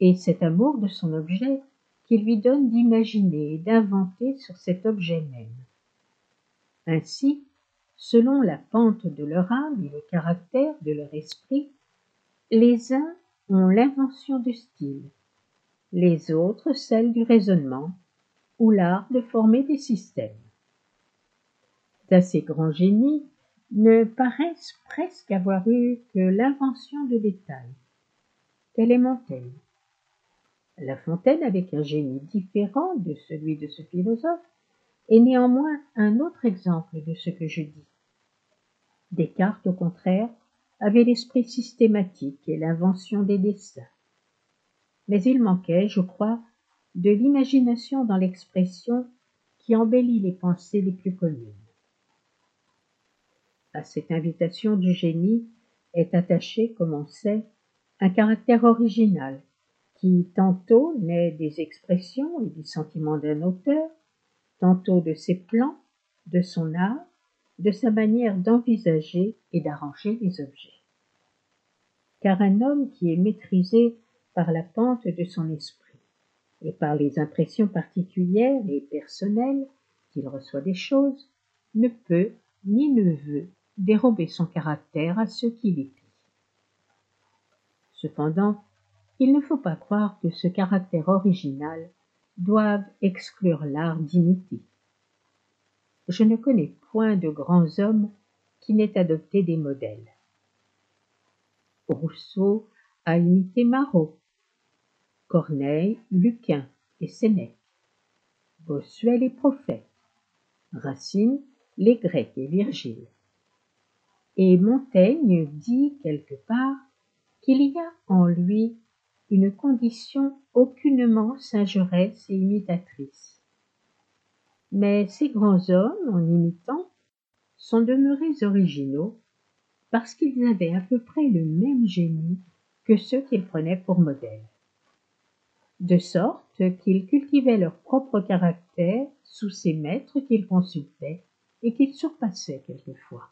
et cet amour de son objet qui lui donne d'imaginer et d'inventer sur cet objet même. Ainsi, selon la pente de leur âme et le caractère de leur esprit, les uns ont l'invention du style, les autres celle du raisonnement ou l'art de former des systèmes. D'assez grands génies ne paraissent presque avoir eu que l'invention de détails. Tel est Montaigne. La Fontaine, avec un génie différent de celui de ce philosophe, est néanmoins un autre exemple de ce que je dis. Descartes, au contraire, avait l'esprit systématique et l'invention des dessins. Mais il manquait, je crois, de l'imagination dans l'expression qui embellit les pensées les plus communes. À cette invitation du génie est attaché, comme on sait, un caractère original qui tantôt naît des expressions et des sentiments d'un auteur, tantôt de ses plans, de son art, de sa manière d'envisager et d'arranger les objets. Car un homme qui est maîtrisé par la pente de son esprit et par les impressions particulières et personnelles qu'il reçoit des choses, ne peut ni ne veut dérober son caractère à ceux qui l'épient. Cependant, il ne faut pas croire que ce caractère original doive exclure l'art d'imiter. Je ne connais point de grands hommes qui n'aient adopté des modèles. Rousseau a imité Marot, Corneille, Lucain et Sénèque, Bossuet les prophètes, Racine les Grecs et Virgile. Et Montaigne dit quelque part qu'il y a en lui une condition aucunement singeresse et imitatrice. Mais ces grands hommes, en imitant, sont demeurés originaux parce qu'ils avaient à peu près le même génie que ceux qu'ils prenaient pour modèles. De sorte qu'ils cultivaient leur propre caractère sous ces maîtres qu'ils consultaient et qu'ils surpassaient quelquefois.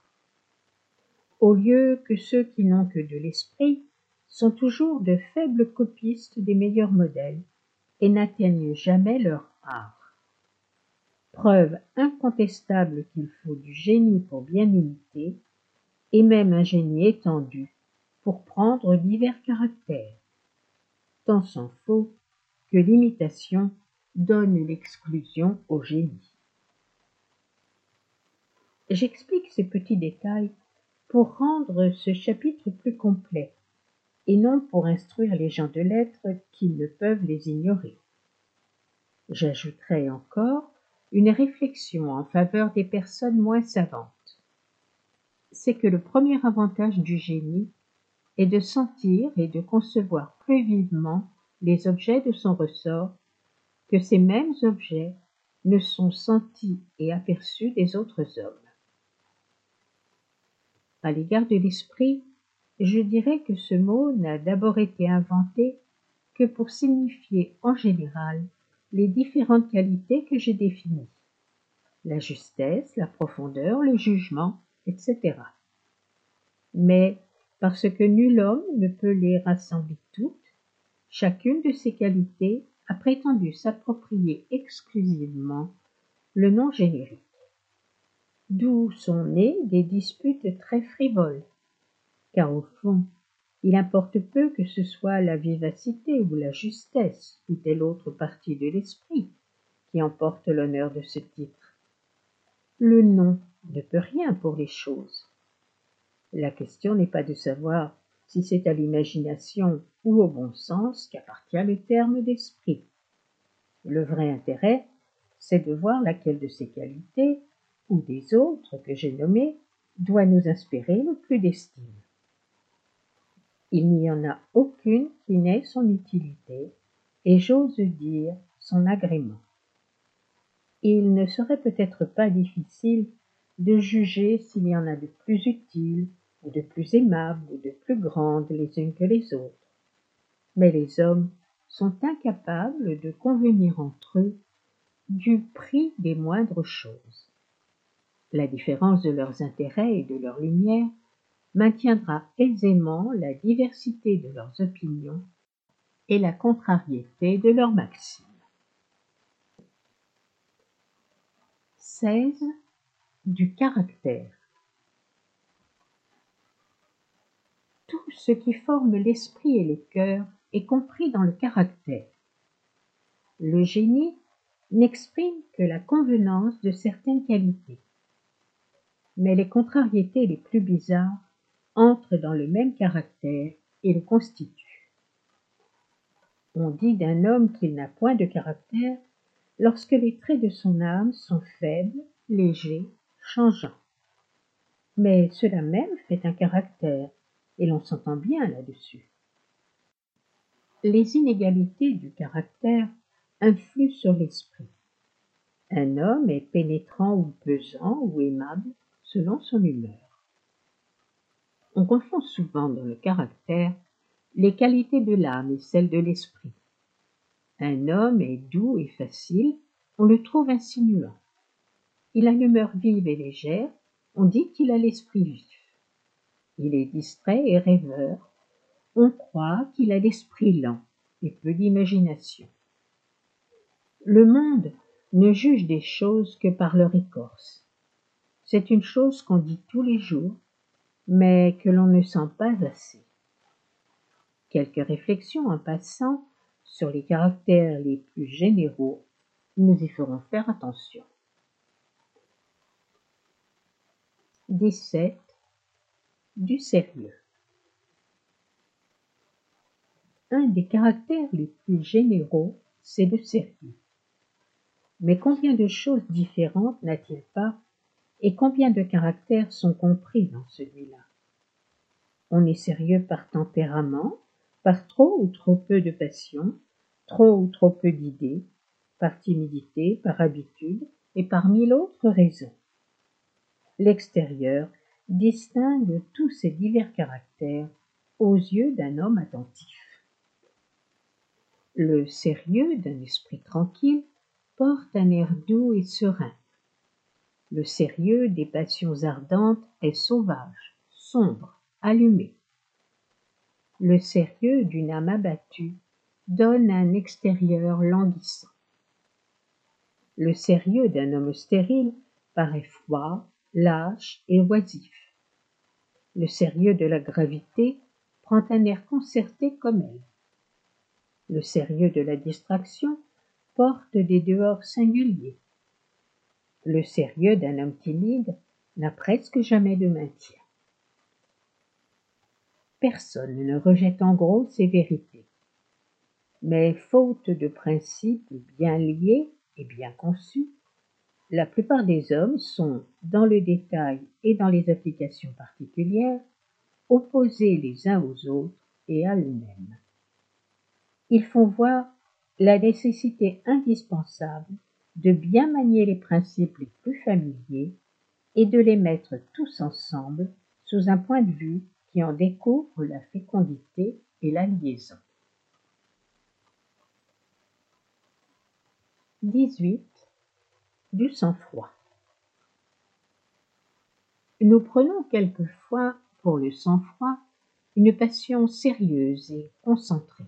Au lieu que ceux qui n'ont que de l'esprit sont toujours de faibles copistes des meilleurs modèles et n'atteignent jamais leur art. Preuve incontestable qu'il faut du génie pour bien imiter, et même un génie étendu pour prendre divers caractères. Tant s'en faut que l'imitation donne l'exclusion au génie. J'explique ces petits détails pour rendre ce chapitre plus complet et non pour instruire les gens de lettres qui ne peuvent les ignorer. J'ajouterai encore une réflexion en faveur des personnes moins savantes. C'est que le premier avantage du génie est de sentir et de concevoir plus vivement les objets de son ressort que ces mêmes objets ne sont sentis et aperçus des autres hommes. À l'égard de l'esprit, je dirais que ce mot n'a d'abord été inventé que pour signifier en général les différentes qualités que j'ai définies la justesse, la profondeur, le jugement, etc. Mais parce que nul homme ne peut les rassembler toutes, chacune de ces qualités a prétendu s'approprier exclusivement le nom générique. D'où sont nées des disputes très frivoles car au fond, il importe peu que ce soit la vivacité ou la justesse ou telle autre partie de l'esprit qui emporte l'honneur de ce titre. Le nom ne peut rien pour les choses. La question n'est pas de savoir si c'est à l'imagination ou au bon sens qu'appartient le terme d'esprit. Le vrai intérêt, c'est de voir laquelle de ces qualités, ou des autres que j'ai nommées, doit nous inspirer le plus d'estime. Il n'y en a aucune qui n'ait son utilité, et j'ose dire son agrément. Il ne serait peut-être pas difficile de juger s'il y en a de plus utiles, ou de plus aimables, ou de plus grandes les unes que les autres. Mais les hommes sont incapables de convenir entre eux du prix des moindres choses. La différence de leurs intérêts et de leurs lumières maintiendra aisément la diversité de leurs opinions et la contrariété de leurs maximes. 16. Du caractère. Tout ce qui forme l'esprit et le cœur est compris dans le caractère. Le génie n'exprime que la convenance de certaines qualités. Mais les contrariétés les plus bizarres entrent dans le même caractère et le constituent. On dit d'un homme qu'il n'a point de caractère lorsque les traits de son âme sont faibles, légers, changeants. Mais cela même fait un caractère, et l'on s'entend bien là-dessus. Les inégalités du caractère influent sur l'esprit. Un homme est pénétrant ou pesant ou aimable selon son humeur. On confond souvent dans le caractère les qualités de l'âme et celles de l'esprit. Un homme est doux et facile, on le trouve insinuant. Il a l'humeur vive et légère, on dit qu'il a l'esprit vif. Il est distrait et rêveur, on croit qu'il a l'esprit lent et peu d'imagination. Le monde ne juge des choses que par leur écorce. C'est une chose qu'on dit tous les jours, mais que l'on ne sent pas assez. Quelques réflexions en passant sur les caractères les plus généraux, nous y ferons faire attention. 17. Du sérieux. Un des caractères les plus généraux, c'est le sérieux. Mais combien de choses différentes n'a-t-il pas et combien de caractères sont compris dans celui-là? On est sérieux par tempérament, par trop ou trop peu de passion, trop ou trop peu d'idées, par timidité, par habitude et par mille autres raisons. L'extérieur distingue tous ces divers caractères aux yeux d'un homme attentif. Le sérieux d'un esprit tranquille porte un air doux et serein. Le sérieux des passions ardentes est sauvage, sombre, allumé. Le sérieux d'une âme abattue donne un extérieur languissant. Le sérieux d'un homme stérile paraît froid, lâche et oisif. Le sérieux de la gravité prend un air concerté comme elle. Le sérieux de la distraction porte des dehors singuliers. Le sérieux d'un homme timide n'a presque jamais de maintien. Personne ne rejette en gros ces vérités. Mais faute de principes bien liés et bien conçus, la plupart des hommes sont, dans le détail et dans les applications particulières, opposés les uns aux autres et à eux-mêmes. Ils font voir la nécessité indispensable de bien manier les principes les plus familiers et de les mettre tous ensemble sous un point de vue qui en découvre la fécondité et la liaison. 18. Du sang-froid. Nous prenons quelquefois pour le sang-froid une passion sérieuse et concentrée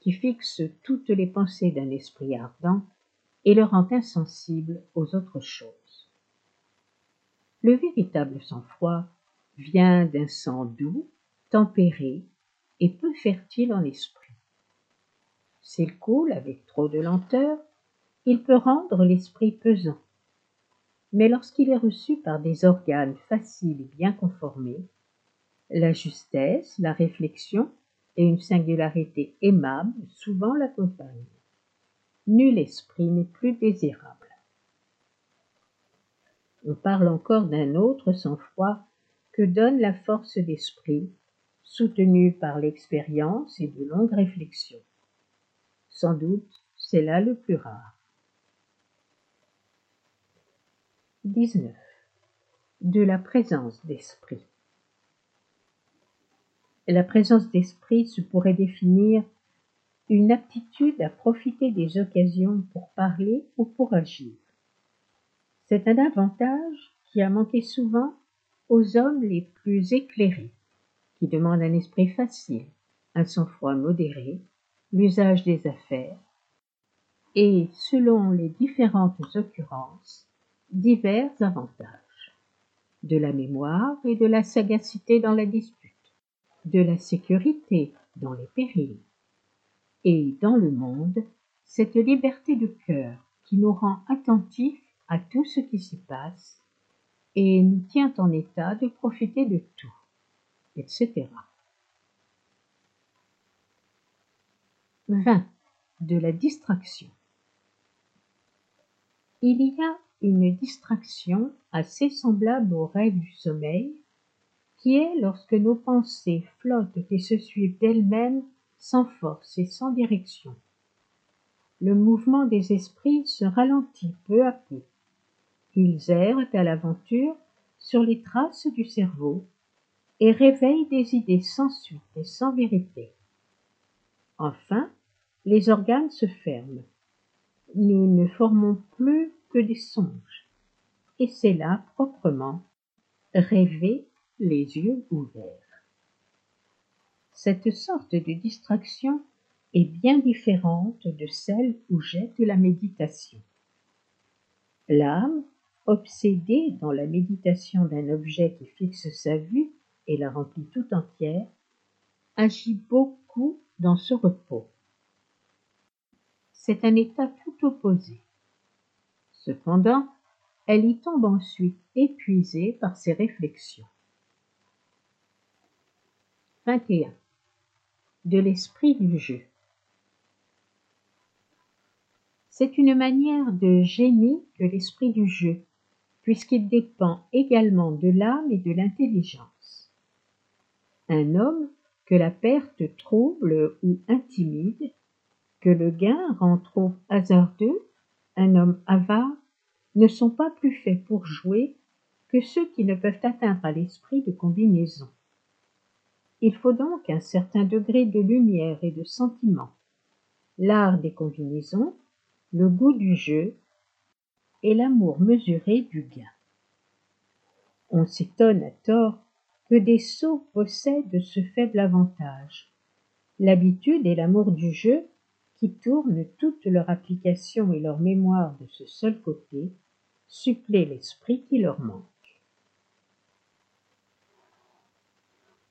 qui fixe toutes les pensées d'un esprit ardent et le rend insensible aux autres choses. Le véritable sang-froid vient d'un sang doux, tempéré et peu fertile en esprit. S'il coule avec trop de lenteur, il peut rendre l'esprit pesant. Mais lorsqu'il est reçu par des organes faciles et bien conformés, la justesse, la réflexion et une singularité aimable souvent l'accompagnent. Nul esprit n'est plus désirable. On parle encore d'un autre sang-froid que donne la force d'esprit, soutenue par l'expérience et de longues réflexions. Sans doute, c'est là le plus rare. 19. De la présence d'esprit. La présence d'esprit se pourrait définir une aptitude à profiter des occasions pour parler ou pour agir. C'est un avantage qui a manqué souvent aux hommes les plus éclairés, qui demandent un esprit facile, un sang-froid modéré, l'usage des affaires, et, selon les différentes occurrences, divers avantages, de la mémoire et de la sagacité dans la dispute, de la sécurité dans les périls, et dans le monde, cette liberté de cœur qui nous rend attentifs à tout ce qui s'y passe et nous tient en état de profiter de tout, etc. 20. De la distraction. Il y a une distraction assez semblable au rêve du sommeil, qui est lorsque nos pensées flottent et se suivent d'elles-mêmes sans force et sans direction. Le mouvement des esprits se ralentit peu à peu. Ils errent à l'aventure sur les traces du cerveau et réveillent des idées sans suite et sans vérité. Enfin, les organes se ferment. Nous ne formons plus que des songes. Et c'est là, proprement, rêver les yeux ouverts. Cette sorte de distraction est bien différente de celle où jette la méditation. L'âme, obsédée dans la méditation d'un objet qui fixe sa vue et la remplit tout entière, agit beaucoup dans ce repos. C'est un état tout opposé. Cependant, elle y tombe ensuite épuisée par ses réflexions. 21. De l'esprit du jeu. C'est une manière de génie que l'esprit du jeu, puisqu'il dépend également de l'âme et de l'intelligence. Un homme que la perte trouble ou intimide, que le gain rend trop hasardeux, un homme avare, ne sont pas plus faits pour jouer que ceux qui ne peuvent atteindre à l'esprit de combinaison. Il faut donc un certain degré de lumière et de sentiment, l'art des combinaisons, le goût du jeu et l'amour mesuré du gain. On s'étonne à tort que des sots possèdent ce faible avantage. L'habitude et l'amour du jeu qui tournent toute leur application et leur mémoire de ce seul côté, suppléent l'esprit qui leur manque.